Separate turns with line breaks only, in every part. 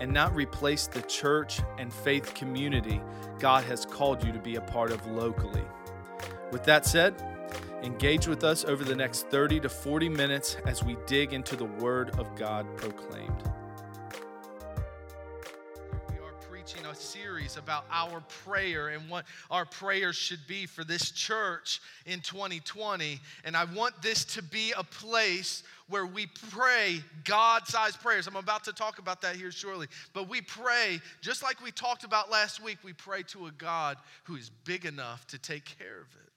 and not replace the church and faith community God has called you to be a part of locally. With that said, engage with us over the next 30 to 40 minutes as we dig into the Word of God proclaimed.
Series about our prayer and what our prayers should be for this church in 2020. And I want this to be a place where we pray God sized prayers. I'm about to talk about that here shortly. But we pray, just like we talked about last week, we pray to a God who is big enough to take care of it.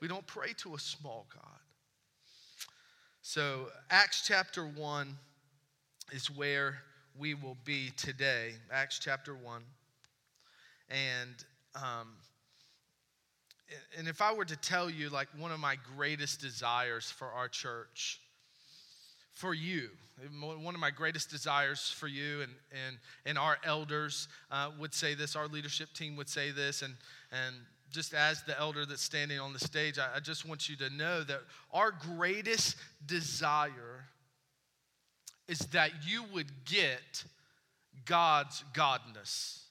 We don't pray to a small God. So, Acts chapter 1 is where we will be today. Acts chapter 1. And, um, and if I were to tell you, like, one of my greatest desires for our church, for you, one of my greatest desires for you and, and, and our elders uh, would say this, our leadership team would say this, and, and just as the elder that's standing on the stage, I, I just want you to know that our greatest desire is that you would get God's godness.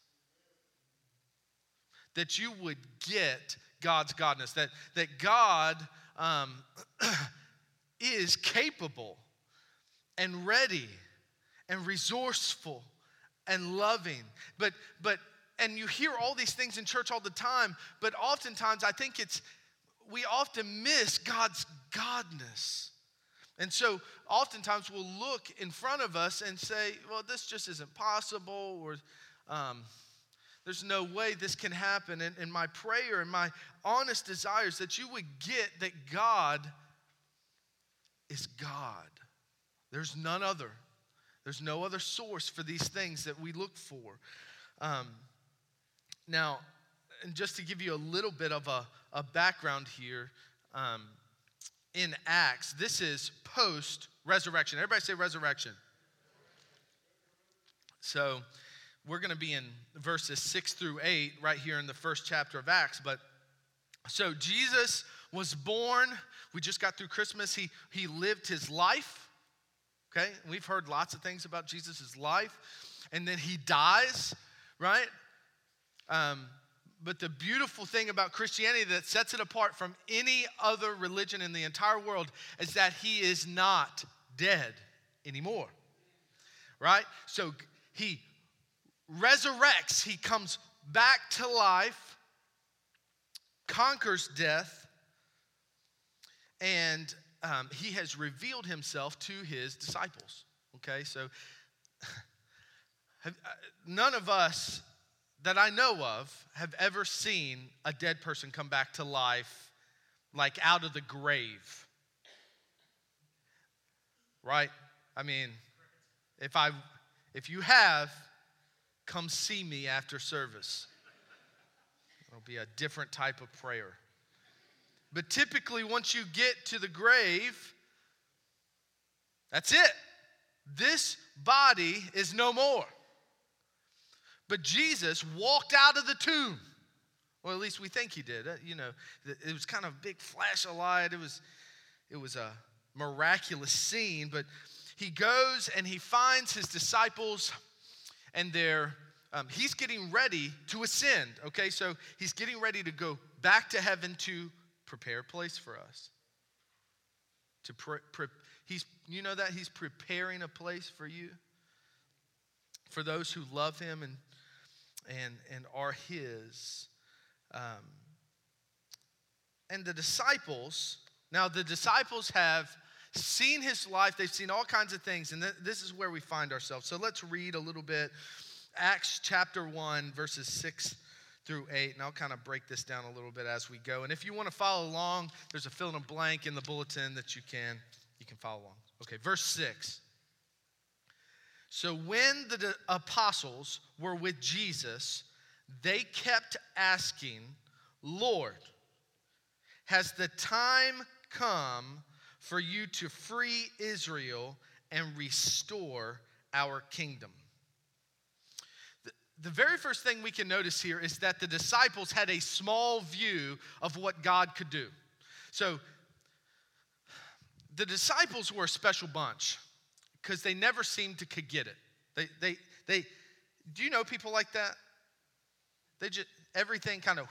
That you would get God's godness. That, that God um, is capable and ready and resourceful and loving. But, but, and you hear all these things in church all the time, but oftentimes I think it's, we often miss God's godness. And so oftentimes we'll look in front of us and say, well, this just isn't possible, or um, there's no way this can happen. And, and my prayer and my honest desire is that you would get that God is God. There's none other. There's no other source for these things that we look for. Um, now, and just to give you a little bit of a, a background here, um, in Acts, this is post resurrection. Everybody say resurrection. So we're going to be in verses six through eight right here in the first chapter of Acts. But so Jesus was born. We just got through Christmas. He, he lived his life. Okay? We've heard lots of things about Jesus' life. And then he dies, right? Um, but the beautiful thing about Christianity that sets it apart from any other religion in the entire world is that he is not dead anymore. Right? So he resurrects, he comes back to life, conquers death, and um, he has revealed himself to his disciples. Okay, so have, uh, none of us that I know of have ever seen a dead person come back to life, like out of the grave. Right? I mean, if I if you have, come see me after service. It'll be a different type of prayer. But typically, once you get to the grave, that's it. This body is no more. But Jesus walked out of the tomb. Or at least we think he did. Uh, you know, it was kind of a big flash of light. It was, it was a miraculous scene. But he goes and he finds his disciples, and they're um, he's getting ready to ascend. Okay, so he's getting ready to go back to heaven to prepare a place for us. To pre- pre- he's, you know that he's preparing a place for you, for those who love him and and, and are his. Um, and the disciples, now the disciples have seen his life, they've seen all kinds of things, and th- this is where we find ourselves. So let's read a little bit Acts chapter 1, verses 6 through 8, and I'll kind of break this down a little bit as we go. And if you want to follow along, there's a fill in a blank in the bulletin that you can you can follow along. Okay, verse 6. So when the apostles were with Jesus, they kept asking, Lord, has the time come for you to free Israel and restore our kingdom? The the very first thing we can notice here is that the disciples had a small view of what God could do. So, the disciples were a special bunch because they never seemed to could get it. They, they, they, do you know people like that? They just, everything kind of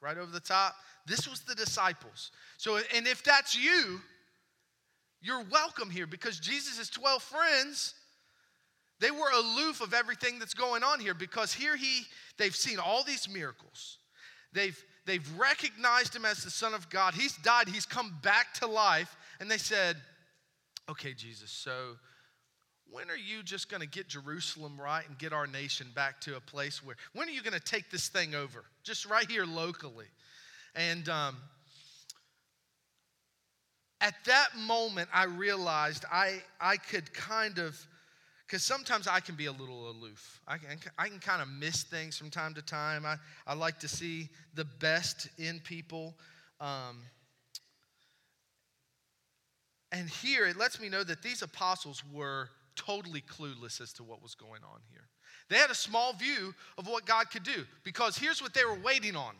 right over the top. This was the disciples. So, and if that's you, you're welcome here because Jesus' 12 friends, they were aloof of everything that's going on here because here he, they've seen all these miracles. They've, they've recognized him as the Son of God. He's died, he's come back to life. And they said, Okay, Jesus, so when are you just going to get Jerusalem right and get our nation back to a place where, when are you going to take this thing over? Just right here locally. And um, at that moment, I realized I, I could kind of, because sometimes I can be a little aloof. I can, I can kind of miss things from time to time. I, I like to see the best in people. Um, and here it lets me know that these apostles were totally clueless as to what was going on here. They had a small view of what God could do because here's what they were waiting on.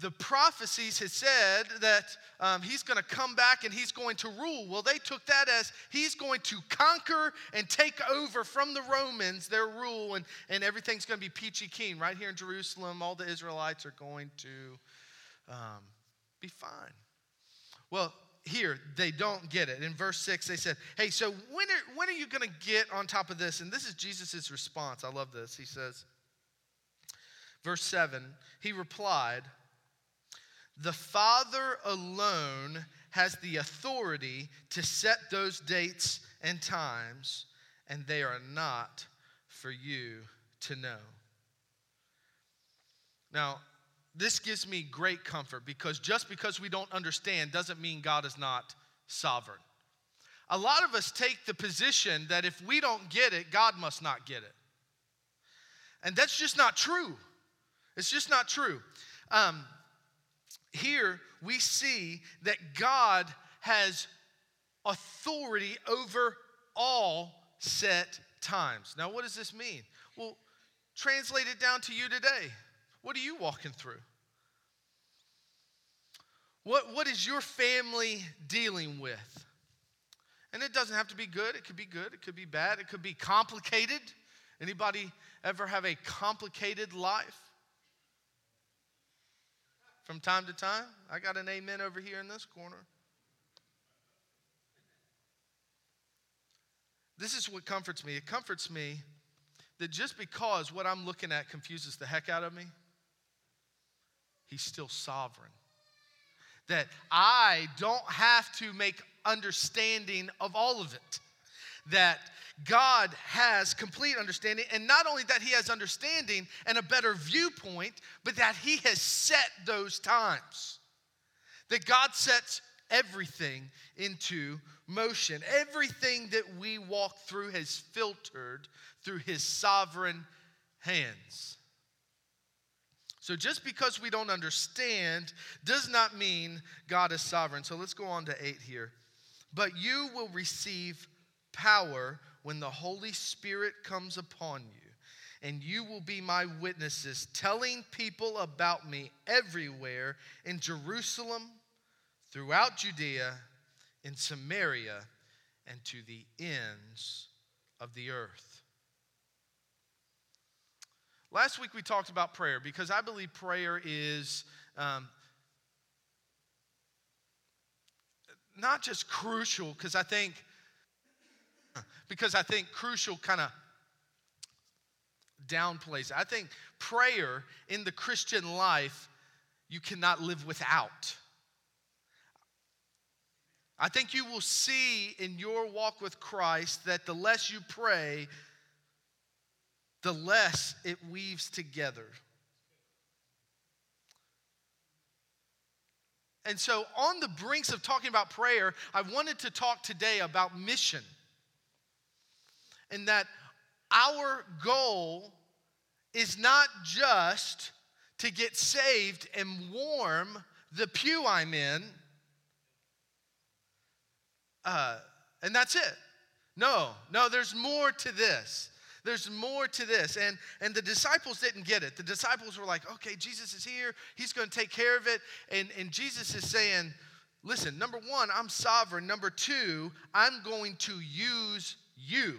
The prophecies had said that um, he's going to come back and he's going to rule. Well, they took that as he's going to conquer and take over from the Romans their rule, and, and everything's going to be peachy keen. Right here in Jerusalem, all the Israelites are going to um, be fine. Well, here they don't get it. In verse 6, they said, Hey, so when are, when are you going to get on top of this? And this is Jesus' response. I love this. He says, Verse 7, he replied, The Father alone has the authority to set those dates and times, and they are not for you to know. Now, this gives me great comfort because just because we don't understand doesn't mean God is not sovereign. A lot of us take the position that if we don't get it, God must not get it. And that's just not true. It's just not true. Um, here we see that God has authority over all set times. Now, what does this mean? Well, translate it down to you today. What are you walking through? What, what is your family dealing with? And it doesn't have to be good. It could be good. It could be bad. It could be complicated. Anybody ever have a complicated life? From time to time? I got an amen over here in this corner. This is what comforts me. It comforts me that just because what I'm looking at confuses the heck out of me, He's still sovereign. That I don't have to make understanding of all of it. That God has complete understanding, and not only that He has understanding and a better viewpoint, but that He has set those times. That God sets everything into motion. Everything that we walk through has filtered through His sovereign hands. So just because we don't understand does not mean God is sovereign. So let's go on to 8 here. But you will receive power when the Holy Spirit comes upon you, and you will be my witnesses, telling people about me everywhere in Jerusalem, throughout Judea, in Samaria, and to the ends of the earth. Last week we talked about prayer because I believe prayer is um, not just crucial, because I think because I think crucial kind of downplays. I think prayer in the Christian life you cannot live without. I think you will see in your walk with Christ that the less you pray, the less it weaves together. And so, on the brinks of talking about prayer, I wanted to talk today about mission. And that our goal is not just to get saved and warm the pew I'm in, uh, and that's it. No, no, there's more to this. There's more to this. And, and the disciples didn't get it. The disciples were like, okay, Jesus is here. He's going to take care of it. And, and Jesus is saying, listen, number one, I'm sovereign. Number two, I'm going to use you.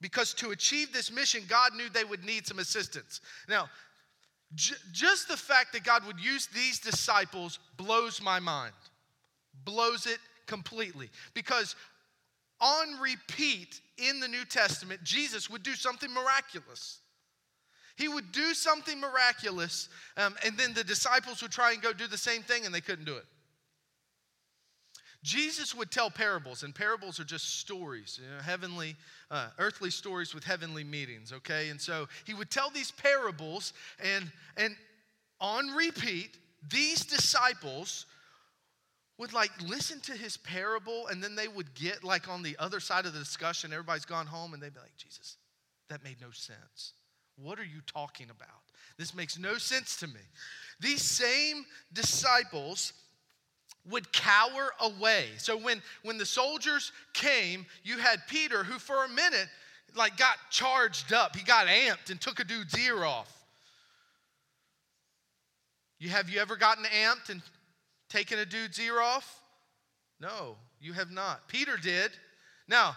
Because to achieve this mission, God knew they would need some assistance. Now, j- just the fact that God would use these disciples blows my mind, blows it completely. Because on repeat in the New Testament, Jesus would do something miraculous. He would do something miraculous, um, and then the disciples would try and go do the same thing, and they couldn't do it. Jesus would tell parables, and parables are just stories, you know, heavenly, uh, earthly stories with heavenly meanings, okay? And so he would tell these parables, and, and on repeat, these disciples would like listen to his parable and then they would get like on the other side of the discussion everybody's gone home and they'd be like jesus that made no sense. What are you talking about? This makes no sense to me. These same disciples would cower away so when when the soldiers came you had peter who for a minute like got charged up he got amped and took a dude's ear off you have you ever gotten amped and taken a dude's ear off? No, you have not. Peter did. Now,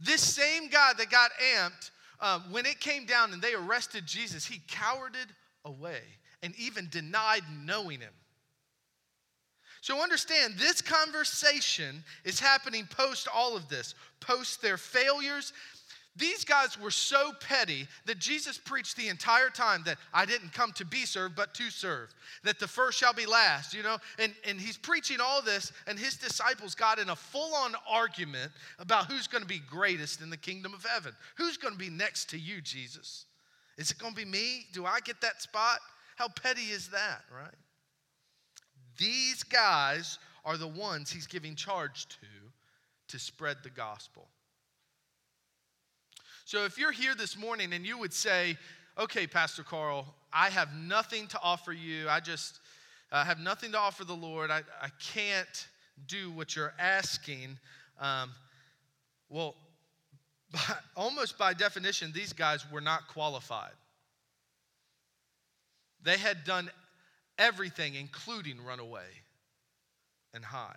this same guy that got amped, uh, when it came down and they arrested Jesus, he cowarded away and even denied knowing him. So understand, this conversation is happening post all of this, post their failures these guys were so petty that Jesus preached the entire time that I didn't come to be served, but to serve. That the first shall be last, you know? And, and he's preaching all this, and his disciples got in a full on argument about who's going to be greatest in the kingdom of heaven. Who's going to be next to you, Jesus? Is it going to be me? Do I get that spot? How petty is that, right? These guys are the ones he's giving charge to to spread the gospel. So if you're here this morning and you would say, okay, Pastor Carl, I have nothing to offer you, I just uh, have nothing to offer the Lord, I, I can't do what you're asking. Um, well, by, almost by definition, these guys were not qualified. They had done everything, including run away and hide.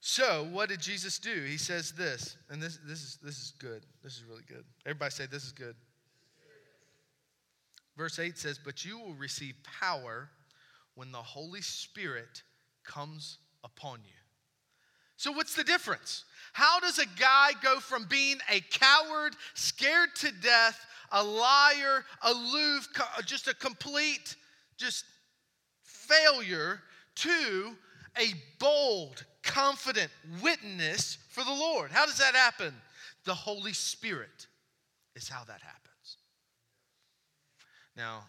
So, what did Jesus do? He says this, and this, this, is, this is good. This is really good. Everybody say, This is good. Verse 8 says, But you will receive power when the Holy Spirit comes upon you. So, what's the difference? How does a guy go from being a coward, scared to death, a liar, aloof, just a complete, just failure, to a bold, confident witness for the Lord. How does that happen? The Holy Spirit is how that happens. Now,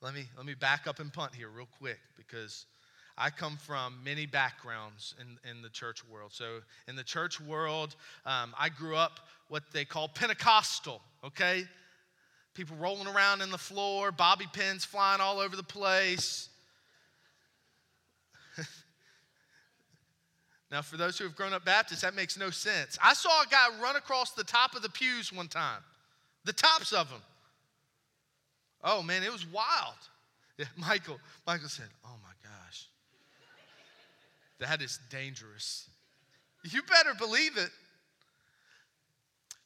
let me let me back up and punt here real quick because I come from many backgrounds in, in the church world. So, in the church world, um, I grew up what they call Pentecostal, okay? People rolling around in the floor, bobby pins flying all over the place. Now, for those who have grown up Baptist, that makes no sense. I saw a guy run across the top of the pews one time, the tops of them. Oh man, it was wild. Yeah, Michael, Michael said, "Oh my that is dangerous." You better believe it.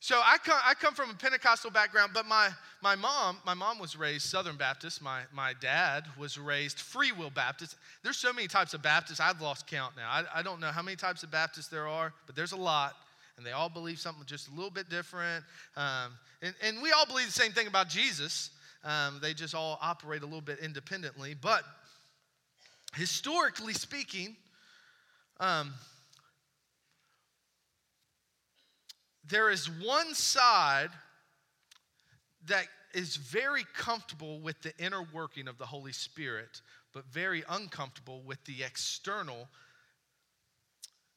So I come, I come from a Pentecostal background, but my, my mom, my mom was raised Southern Baptist. My, my dad was raised Free Will Baptist. There's so many types of Baptists, I've lost count now. I, I don't know how many types of Baptists there are, but there's a lot. And they all believe something just a little bit different. Um, and, and we all believe the same thing about Jesus. Um, they just all operate a little bit independently. But historically speaking, um, there is one side that is very comfortable with the inner working of the Holy Spirit, but very uncomfortable with the external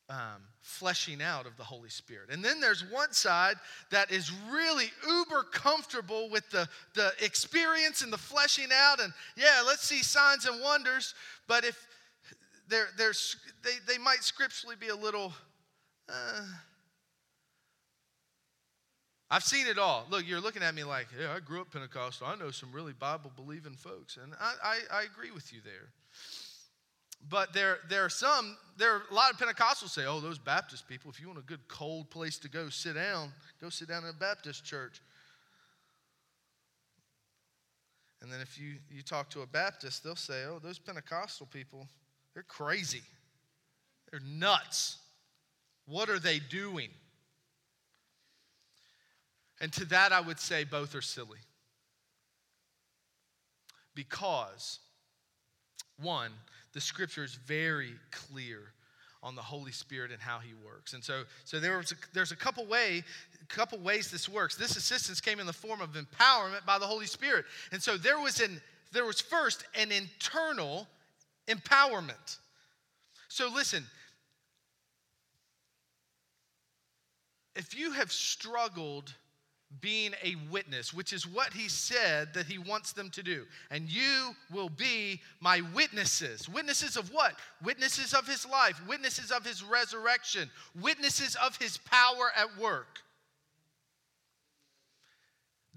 um, fleshing out of the Holy Spirit. And then there's one side that is really uber comfortable with the, the experience and the fleshing out. And yeah, let's see signs and wonders. But if they're, they're, they, they might scripturally be a little. Uh, I've seen it all. Look, you're looking at me like, yeah, I grew up Pentecostal. I know some really Bible believing folks. And I, I, I agree with you there. But there, there are some, there are a lot of Pentecostals say, oh, those Baptist people, if you want a good cold place to go sit down, go sit down in a Baptist church. And then if you, you talk to a Baptist, they'll say, oh, those Pentecostal people, they're crazy. They're nuts. What are they doing? And to that, I would say both are silly. Because, one, the scripture is very clear on the Holy Spirit and how He works. And so, so there was a, there's a couple way, couple ways this works. This assistance came in the form of empowerment by the Holy Spirit. And so there was an there was first an internal empowerment. So listen, if you have struggled being a witness, which is what he said that he wants them to do. And you will be my witnesses. Witnesses of what? Witnesses of his life, witnesses of his resurrection, witnesses of his power at work.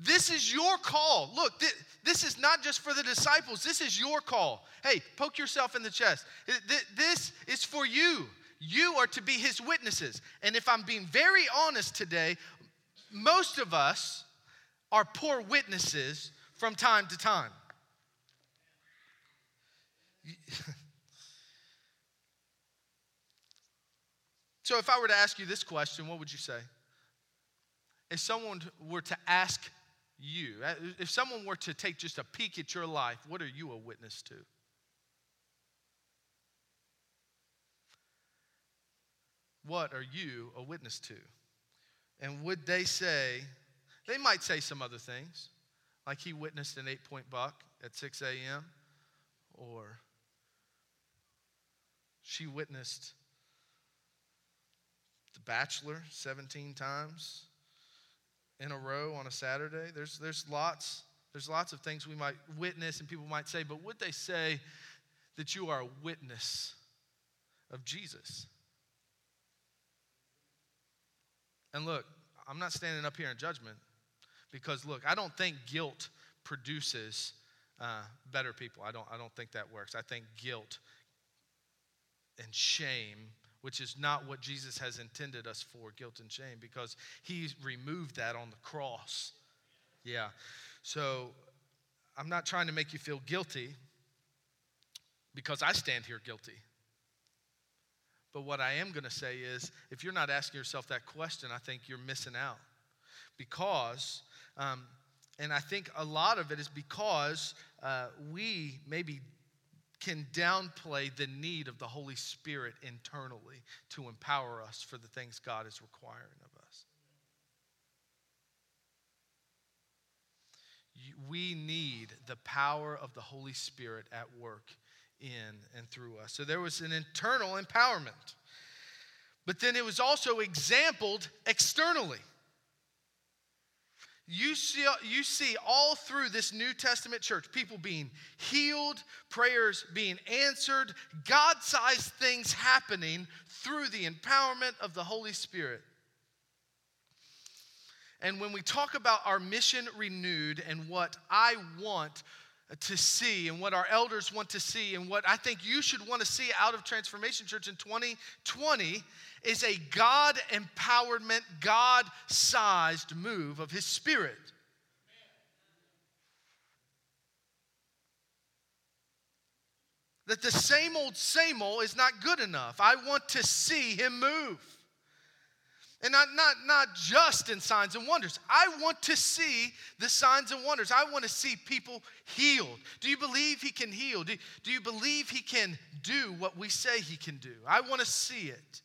This is your call. Look, this is not just for the disciples, this is your call. Hey, poke yourself in the chest. This is for you. You are to be his witnesses. And if I'm being very honest today, most of us are poor witnesses from time to time. so, if I were to ask you this question, what would you say? If someone were to ask you, uh, if someone were to take just a peek at your life, what are you a witness to? What are you a witness to? And would they say, they might say some other things, like he witnessed an eight point buck at 6 a.m., or she witnessed The Bachelor 17 times in a row on a Saturday. There's, there's lots. There's lots of things we might witness and people might say, but would they say that you are a witness of Jesus? And look, I'm not standing up here in judgment because, look, I don't think guilt produces uh, better people. I don't, I don't think that works. I think guilt and shame, which is not what Jesus has intended us for, guilt and shame, because he removed that on the cross. Yeah. So I'm not trying to make you feel guilty because I stand here guilty. But what I am going to say is if you're not asking yourself that question, I think you're missing out. Because, um, and I think a lot of it is because uh, we maybe can downplay the need of the Holy Spirit internally to empower us for the things God is requiring of us. We need the power of the Holy Spirit at work in and through us. So there was an internal empowerment. But then it was also exampled externally. You see, you see all through this New Testament church people being healed, prayers being answered, God sized things happening through the empowerment of the Holy Spirit. And when we talk about our mission renewed and what I want to see and what our elders want to see and what I think you should want to see out of Transformation Church in 2020 is a God empowerment, God sized move of His Spirit. That the same old, same old is not good enough. I want to see Him move. And not, not, not just in signs and wonders. I want to see the signs and wonders. I want to see people healed. Do you believe He can heal? Do, do you believe He can do what we say He can do? I want to see it.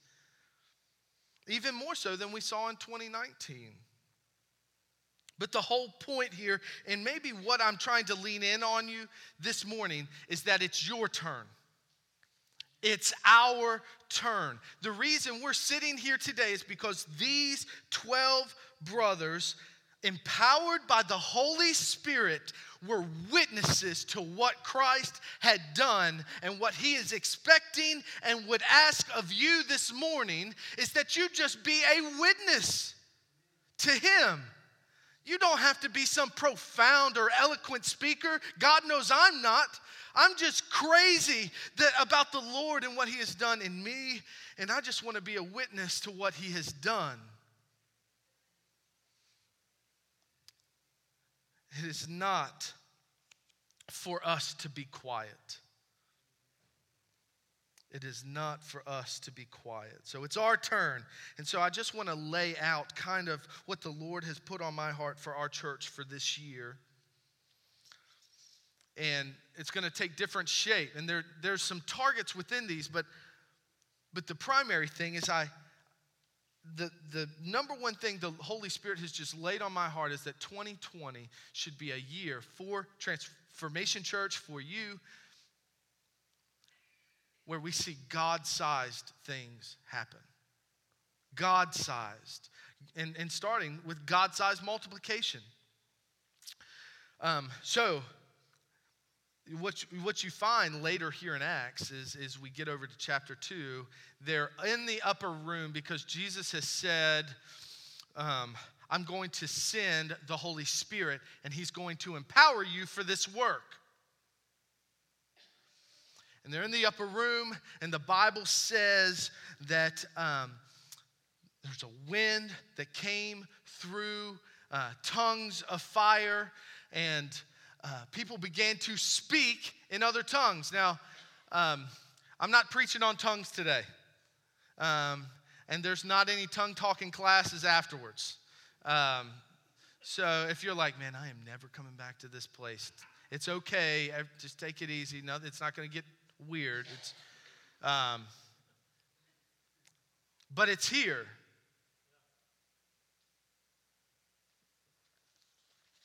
Even more so than we saw in 2019. But the whole point here, and maybe what I'm trying to lean in on you this morning, is that it's your turn. It's our turn. The reason we're sitting here today is because these 12 brothers, empowered by the Holy Spirit, were witnesses to what Christ had done and what he is expecting and would ask of you this morning is that you just be a witness to him. You don't have to be some profound or eloquent speaker. God knows I'm not. I'm just crazy that, about the Lord and what He has done in me, and I just want to be a witness to what He has done. It is not for us to be quiet. It is not for us to be quiet. So it's our turn. And so I just want to lay out kind of what the Lord has put on my heart for our church for this year. And it's going to take different shape. And there, there's some targets within these, but, but the primary thing is I, the, the number one thing the Holy Spirit has just laid on my heart is that 2020 should be a year for Transformation Church, for you, where we see God sized things happen. God sized. And, and starting with God sized multiplication. Um, so, what, what you find later here in Acts is, is we get over to chapter 2, they're in the upper room because Jesus has said, um, I'm going to send the Holy Spirit and he's going to empower you for this work. And they're in the upper room, and the Bible says that um, there's a wind that came through uh, tongues of fire, and uh, people began to speak in other tongues. Now, um, I'm not preaching on tongues today, um, and there's not any tongue talking classes afterwards. Um, so if you're like, man, I am never coming back to this place, it's okay. Just take it easy. No, it's not going to get weird. It's, um, but it's here.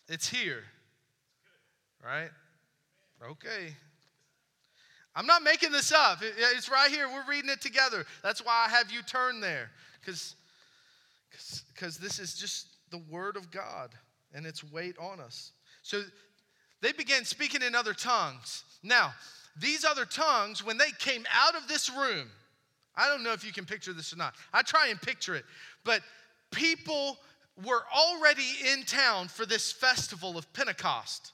It's here. Right? Okay. I'm not making this up. It's right here. We're reading it together. That's why I have you turn there. Because this is just the word of God and its weight on us. So they began speaking in other tongues. Now, these other tongues, when they came out of this room, I don't know if you can picture this or not. I try and picture it, but people were already in town for this festival of Pentecost.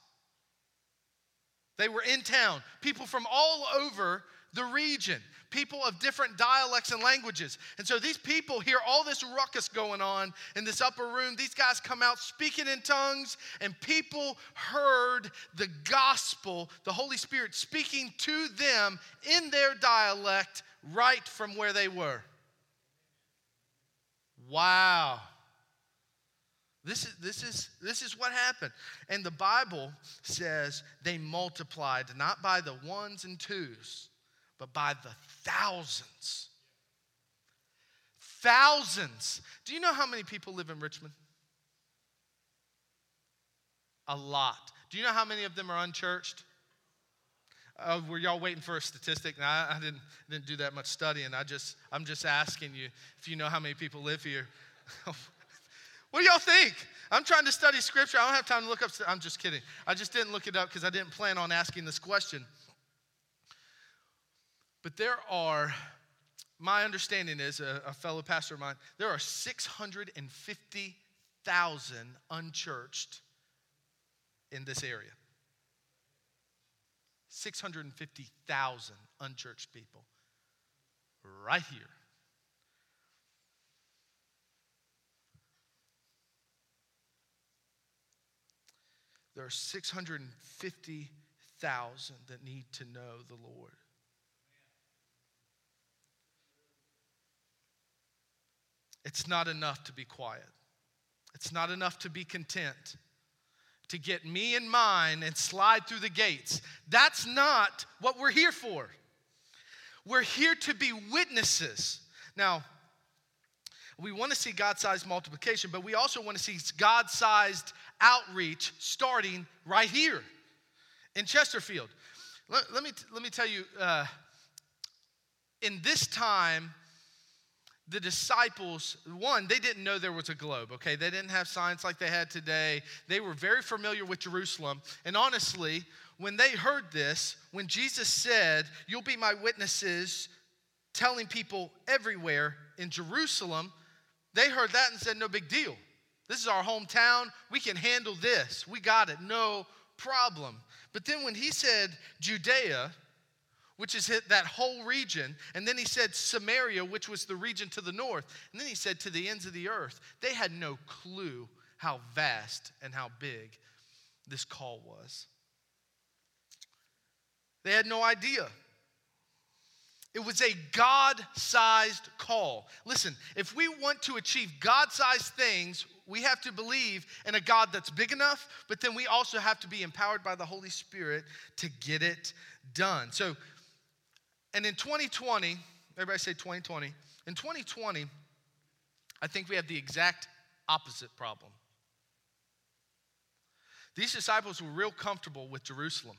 They were in town. People from all over the region, people of different dialects and languages. And so these people hear all this ruckus going on in this upper room. These guys come out speaking in tongues, and people heard the gospel, the Holy Spirit speaking to them in their dialect right from where they were. Wow. This is, this, is, this is what happened. And the Bible says they multiplied not by the ones and twos, but by the thousands. Thousands. Do you know how many people live in Richmond? A lot. Do you know how many of them are unchurched? Uh, were y'all waiting for a statistic? I, I, didn't, didn't do that much studying. I just, I'm just asking you if you know how many people live here. what do y'all think? I'm trying to study scripture. I don't have time to look up. I'm just kidding. I just didn't look it up because I didn't plan on asking this question. But there are, my understanding is, a, a fellow pastor of mine, there are 650,000 unchurched in this area. 650,000 unchurched people right here. There are 650,000 that need to know the Lord. It's not enough to be quiet. It's not enough to be content, to get me and mine and slide through the gates. That's not what we're here for. We're here to be witnesses. Now, we want to see God sized multiplication, but we also want to see God sized outreach starting right here in Chesterfield. Let, let, me, let me tell you, uh, in this time, the disciples, one, they didn't know there was a globe, okay? They didn't have science like they had today. They were very familiar with Jerusalem. And honestly, when they heard this, when Jesus said, You'll be my witnesses, telling people everywhere in Jerusalem, they heard that and said, No big deal. This is our hometown. We can handle this. We got it. No problem. But then when he said Judea, which is that whole region. And then he said Samaria, which was the region to the north. And then he said to the ends of the earth. They had no clue how vast and how big this call was. They had no idea. It was a God sized call. Listen, if we want to achieve God sized things, we have to believe in a God that's big enough, but then we also have to be empowered by the Holy Spirit to get it done. So, and in 2020, everybody say 2020. In 2020, I think we have the exact opposite problem. These disciples were real comfortable with Jerusalem,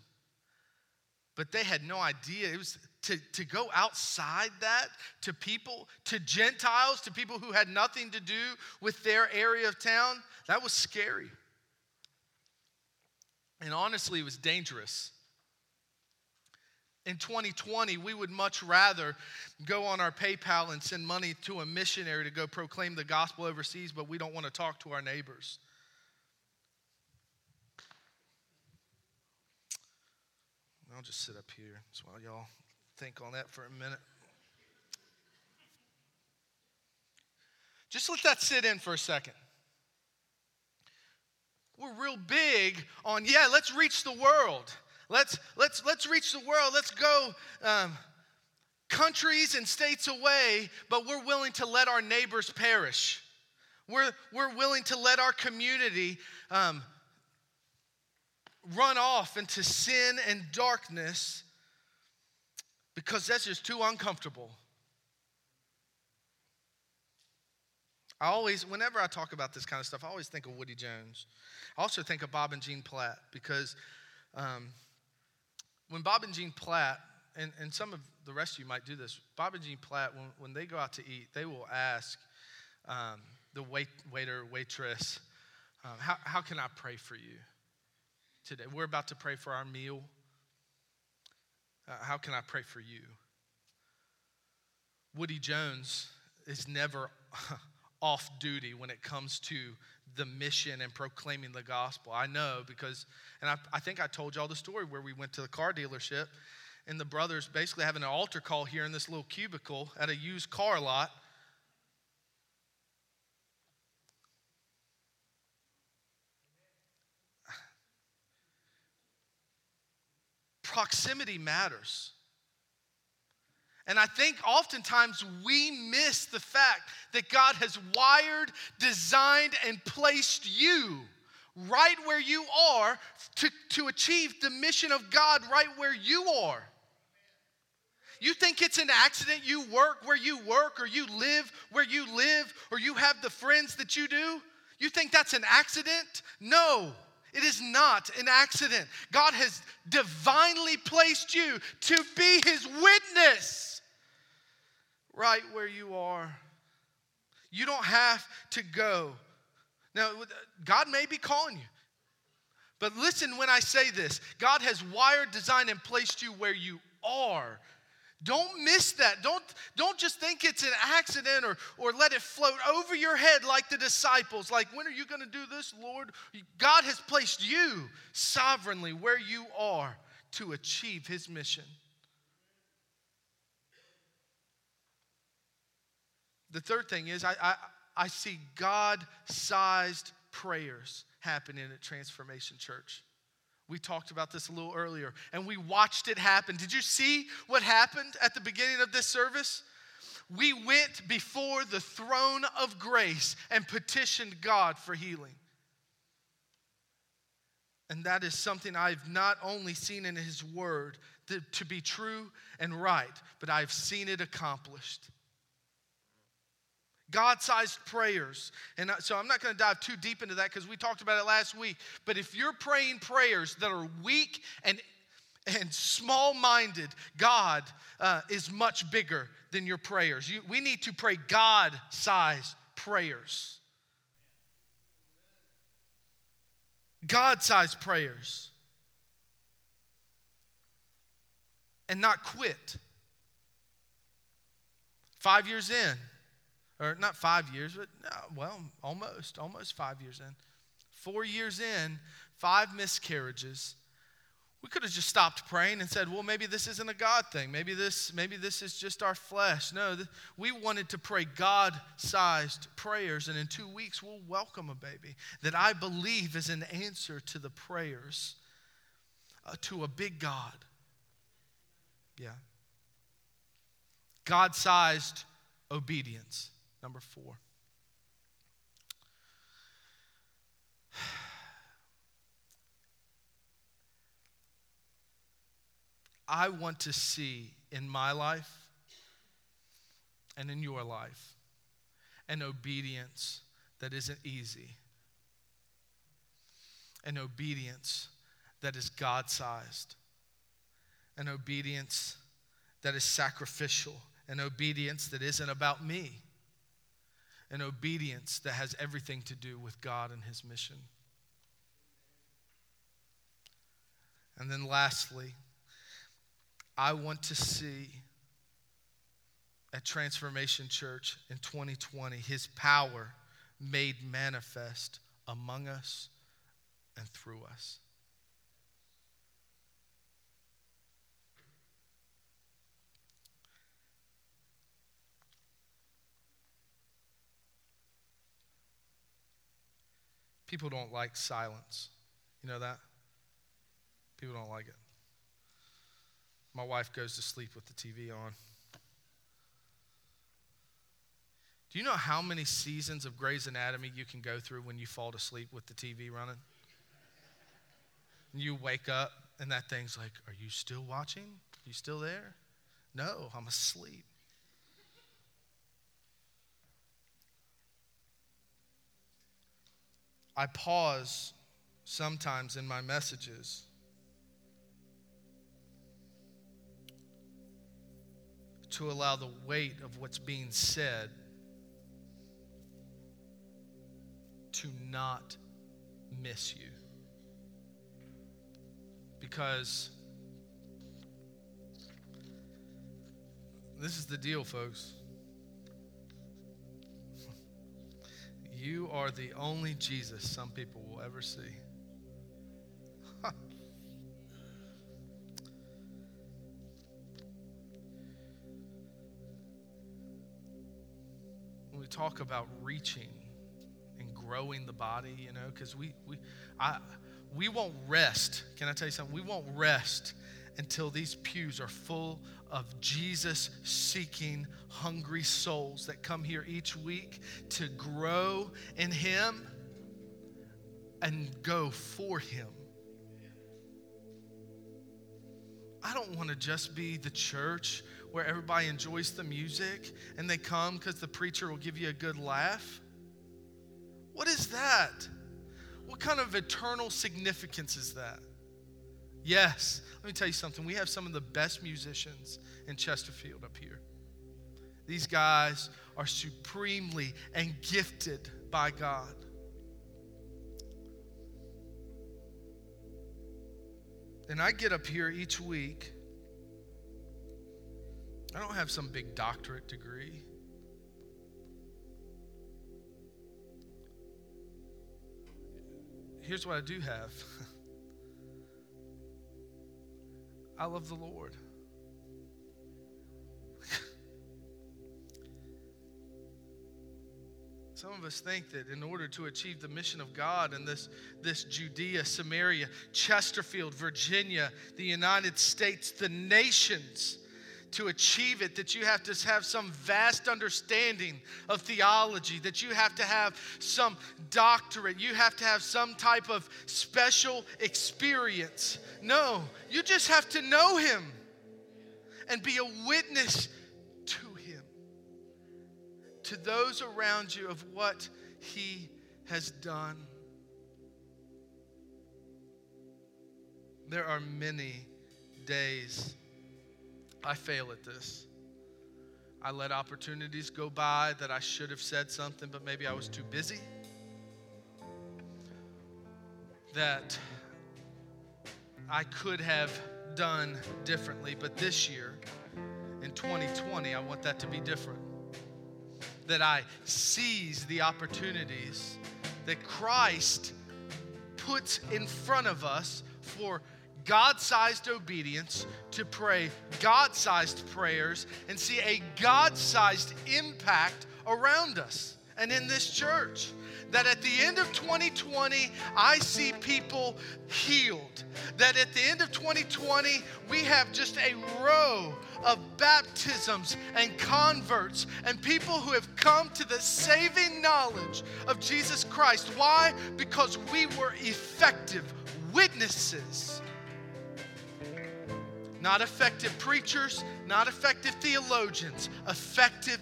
but they had no idea. It was to, to go outside that to people, to Gentiles, to people who had nothing to do with their area of town, that was scary. And honestly, it was dangerous in 2020, we would much rather go on our PayPal and send money to a missionary to go proclaim the gospel overseas, but we don't want to talk to our neighbors. I'll just sit up here while y'all think on that for a minute. Just let that sit in for a second. We're real big on, yeah, let's reach the world. Let's, let's, let's reach the world. Let's go um, countries and states away, but we're willing to let our neighbors perish. We're, we're willing to let our community um, run off into sin and darkness because that's just too uncomfortable. I always, whenever I talk about this kind of stuff, I always think of Woody Jones. I also think of Bob and Jean Platt because um, when Bob and Jean Platt, and, and some of the rest of you might do this, Bob and Jean Platt, when, when they go out to eat, they will ask um, the wait, waiter, waitress, um, how, how can I pray for you today? We're about to pray for our meal. Uh, how can I pray for you? Woody Jones is never off duty when it comes to the mission and proclaiming the gospel. I know because, and I, I think I told y'all the story where we went to the car dealership and the brothers basically having an altar call here in this little cubicle at a used car lot. Proximity matters. And I think oftentimes we miss the fact that God has wired, designed, and placed you right where you are to, to achieve the mission of God right where you are. You think it's an accident you work where you work, or you live where you live, or you have the friends that you do? You think that's an accident? No. It is not an accident. God has divinely placed you to be his witness right where you are. You don't have to go. Now, God may be calling you. But listen when I say this God has wired, designed, and placed you where you are. Don't miss that. Don't, don't just think it's an accident or, or let it float over your head like the disciples. Like, when are you going to do this, Lord? God has placed you sovereignly where you are to achieve his mission. The third thing is I, I, I see God sized prayers happening at Transformation Church. We talked about this a little earlier and we watched it happen. Did you see what happened at the beginning of this service? We went before the throne of grace and petitioned God for healing. And that is something I've not only seen in His Word to, to be true and right, but I've seen it accomplished. God sized prayers. And so I'm not going to dive too deep into that because we talked about it last week. But if you're praying prayers that are weak and and small minded, God uh, is much bigger than your prayers. You, we need to pray God sized prayers. God sized prayers. And not quit. Five years in, or not five years, but no, well, almost, almost five years in. Four years in, five miscarriages we could have just stopped praying and said, well, maybe this isn't a God thing. Maybe this, maybe this is just our flesh. No, th- we wanted to pray God sized prayers, and in two weeks we'll welcome a baby that I believe is an answer to the prayers uh, to a big God. Yeah. God sized obedience. Number four. I want to see in my life and in your life an obedience that isn't easy, an obedience that is God sized, an obedience that is sacrificial, an obedience that isn't about me, an obedience that has everything to do with God and His mission. And then lastly, I want to see at Transformation Church in 2020 his power made manifest among us and through us. People don't like silence. You know that? People don't like it. My wife goes to sleep with the TV on. Do you know how many seasons of Grey's Anatomy you can go through when you fall to sleep with the TV running? And you wake up and that thing's like, Are you still watching? Are you still there? No, I'm asleep. I pause sometimes in my messages to allow the weight of what's being said to not miss you. Because this is the deal, folks. You are the only Jesus some people will ever see. When we talk about reaching and growing the body, you know, because we, we, I, we won't rest. Can I tell you something? We won't rest until these pews are full of Jesus seeking, hungry souls that come here each week to grow in Him and go for Him. I don't want to just be the church where everybody enjoys the music and they come because the preacher will give you a good laugh? What is that? What kind of eternal significance is that? Yes, let me tell you something. We have some of the best musicians in Chesterfield up here. These guys are supremely and gifted by God. And I get up here each week I don't have some big doctorate degree. Here's what I do have I love the Lord. Some of us think that in order to achieve the mission of God in this, this Judea, Samaria, Chesterfield, Virginia, the United States, the nations, to achieve it, that you have to have some vast understanding of theology, that you have to have some doctorate, you have to have some type of special experience. No, you just have to know Him and be a witness to Him, to those around you of what He has done. There are many days, I fail at this. I let opportunities go by that I should have said something, but maybe I was too busy. That I could have done differently, but this year, in 2020, I want that to be different. That I seize the opportunities that Christ puts in front of us for God sized obedience to pray God sized prayers and see a God sized impact around us and in this church that at the end of 2020, I see people healed. That at the end of 2020, we have just a row of baptisms and converts and people who have come to the saving knowledge of Jesus Christ. Why? Because we were effective witnesses. Not effective preachers, not effective theologians, effective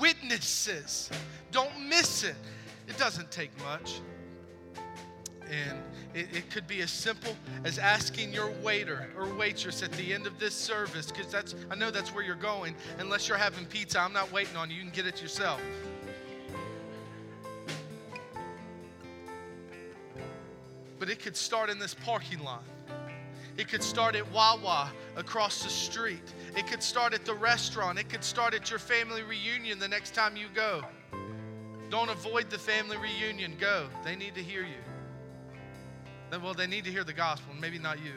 witnesses. Don't miss it. It doesn't take much. And it, it, could be as simple as asking your waiter or waitress at the end of this service, because that's I know that's where you're going. Unless you're having pizza, I'm not waiting on you. You can get it yourself. But it could start in this parking lot. It could start at Wawa across the street. It could start at the restaurant. It could start at your family reunion the next time you go. Don't avoid the family reunion. Go. They need to hear you. Well, they need to hear the gospel, maybe not you.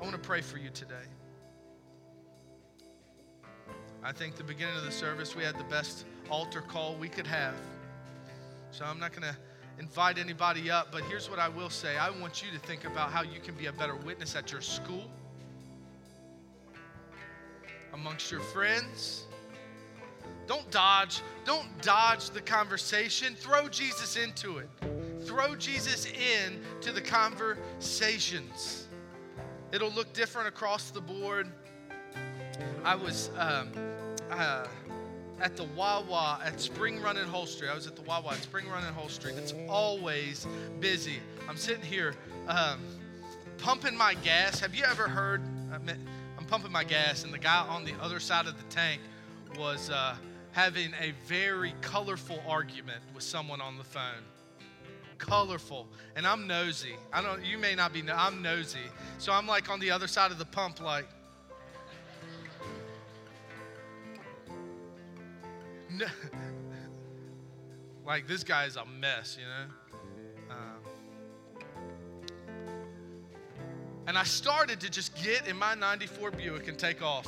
I want to pray for you today. I think the beginning of the service, we had the best altar call we could have. So I'm not going to invite anybody up, but here's what I will say I want you to think about how you can be a better witness at your school, amongst your friends don't dodge. Don't dodge the conversation. Throw Jesus into it. Throw Jesus in to the conversations. It'll look different across the board. I was um, uh, at the Wawa at Spring Run Hull Street. I was at the Wawa at Spring Run Hull Street. It's always busy. I'm sitting here um, pumping my gas. Have you ever heard? I'm pumping my gas, and the guy on the other side of the tank was. Uh, having a very colorful argument with someone on the phone. Colorful. And I'm nosy. I don't you may not be I'm nosy. So I'm like on the other side of the pump like no, like this guy is a mess, you know. Um, and I started to just get in my 94 Buick and take off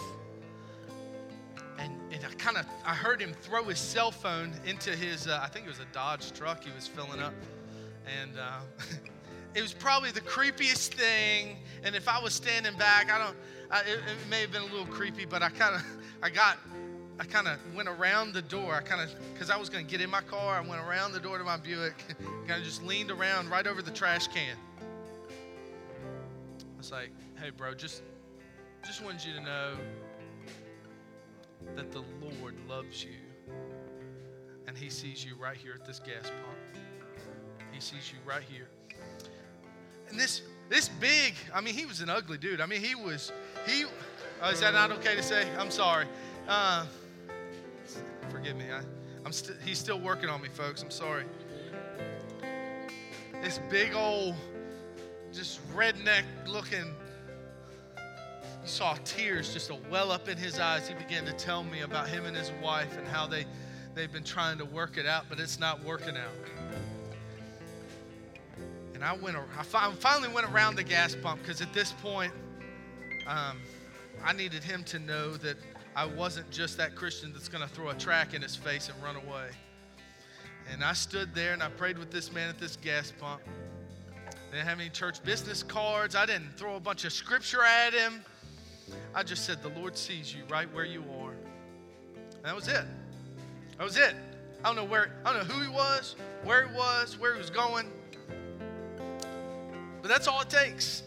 and I kind of I heard him throw his cell phone into his uh, I think it was a Dodge truck he was filling up, and uh, it was probably the creepiest thing. And if I was standing back, I don't. I, it, it, may have been a little creepy, but I kind of I got I kind of went around the door. I kind of because I was going to get in my car. I went around the door to my Buick, kind of just leaned around right over the trash can. I was like, "Hey, bro, just just wanted you to know that the Lord loves you and He sees you right here at this gas pump. He sees you right here. And this this big, I mean, he was an ugly dude. I mean, he was, he, oh, is that not okay to say? I'm sorry. Uh, forgive me. I, I'm st- he's still working on me, folks. I'm sorry. This big old, just redneck looking you saw tears just a well up in his eyes. He began to tell me about him and his wife and how they, they've been trying to work it out, but it's not working out. And I went, I finally went around the gas pump because at this point, um, I needed him to know that I wasn't just that Christian that's going to throw a track in his face and run away. And I stood there and I prayed with this man at this gas pump. Didn't have any church business cards. I didn't throw a bunch of scripture at him. I just said, The Lord sees you right where you are. And that was it. That was it. I don't know where, I don't know who he was, where he was, where he was going. But that's all it takes.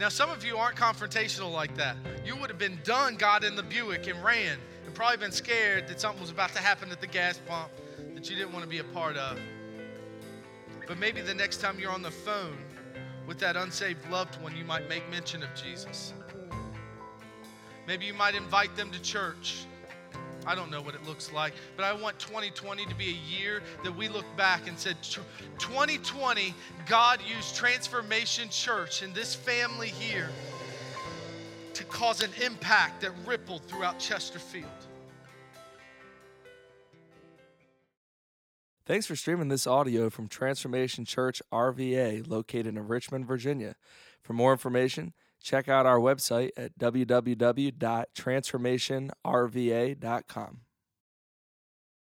Now, some of you aren't confrontational like that. You would have been done, got in the Buick and ran, and probably been scared that something was about to happen at the gas pump that you didn't want to be a part of. But maybe the next time you're on the phone with that unsaved loved one, you might make mention of Jesus. Maybe you might invite them to church. I don't know what it looks like, but I want 2020 to be a year that we look back and said, 2020, God used Transformation Church and this family here to cause an impact that rippled throughout Chesterfield.
Thanks for streaming this audio from Transformation Church RVA, located in Richmond, Virginia. For more information, check out our website at www.transformationrva.com.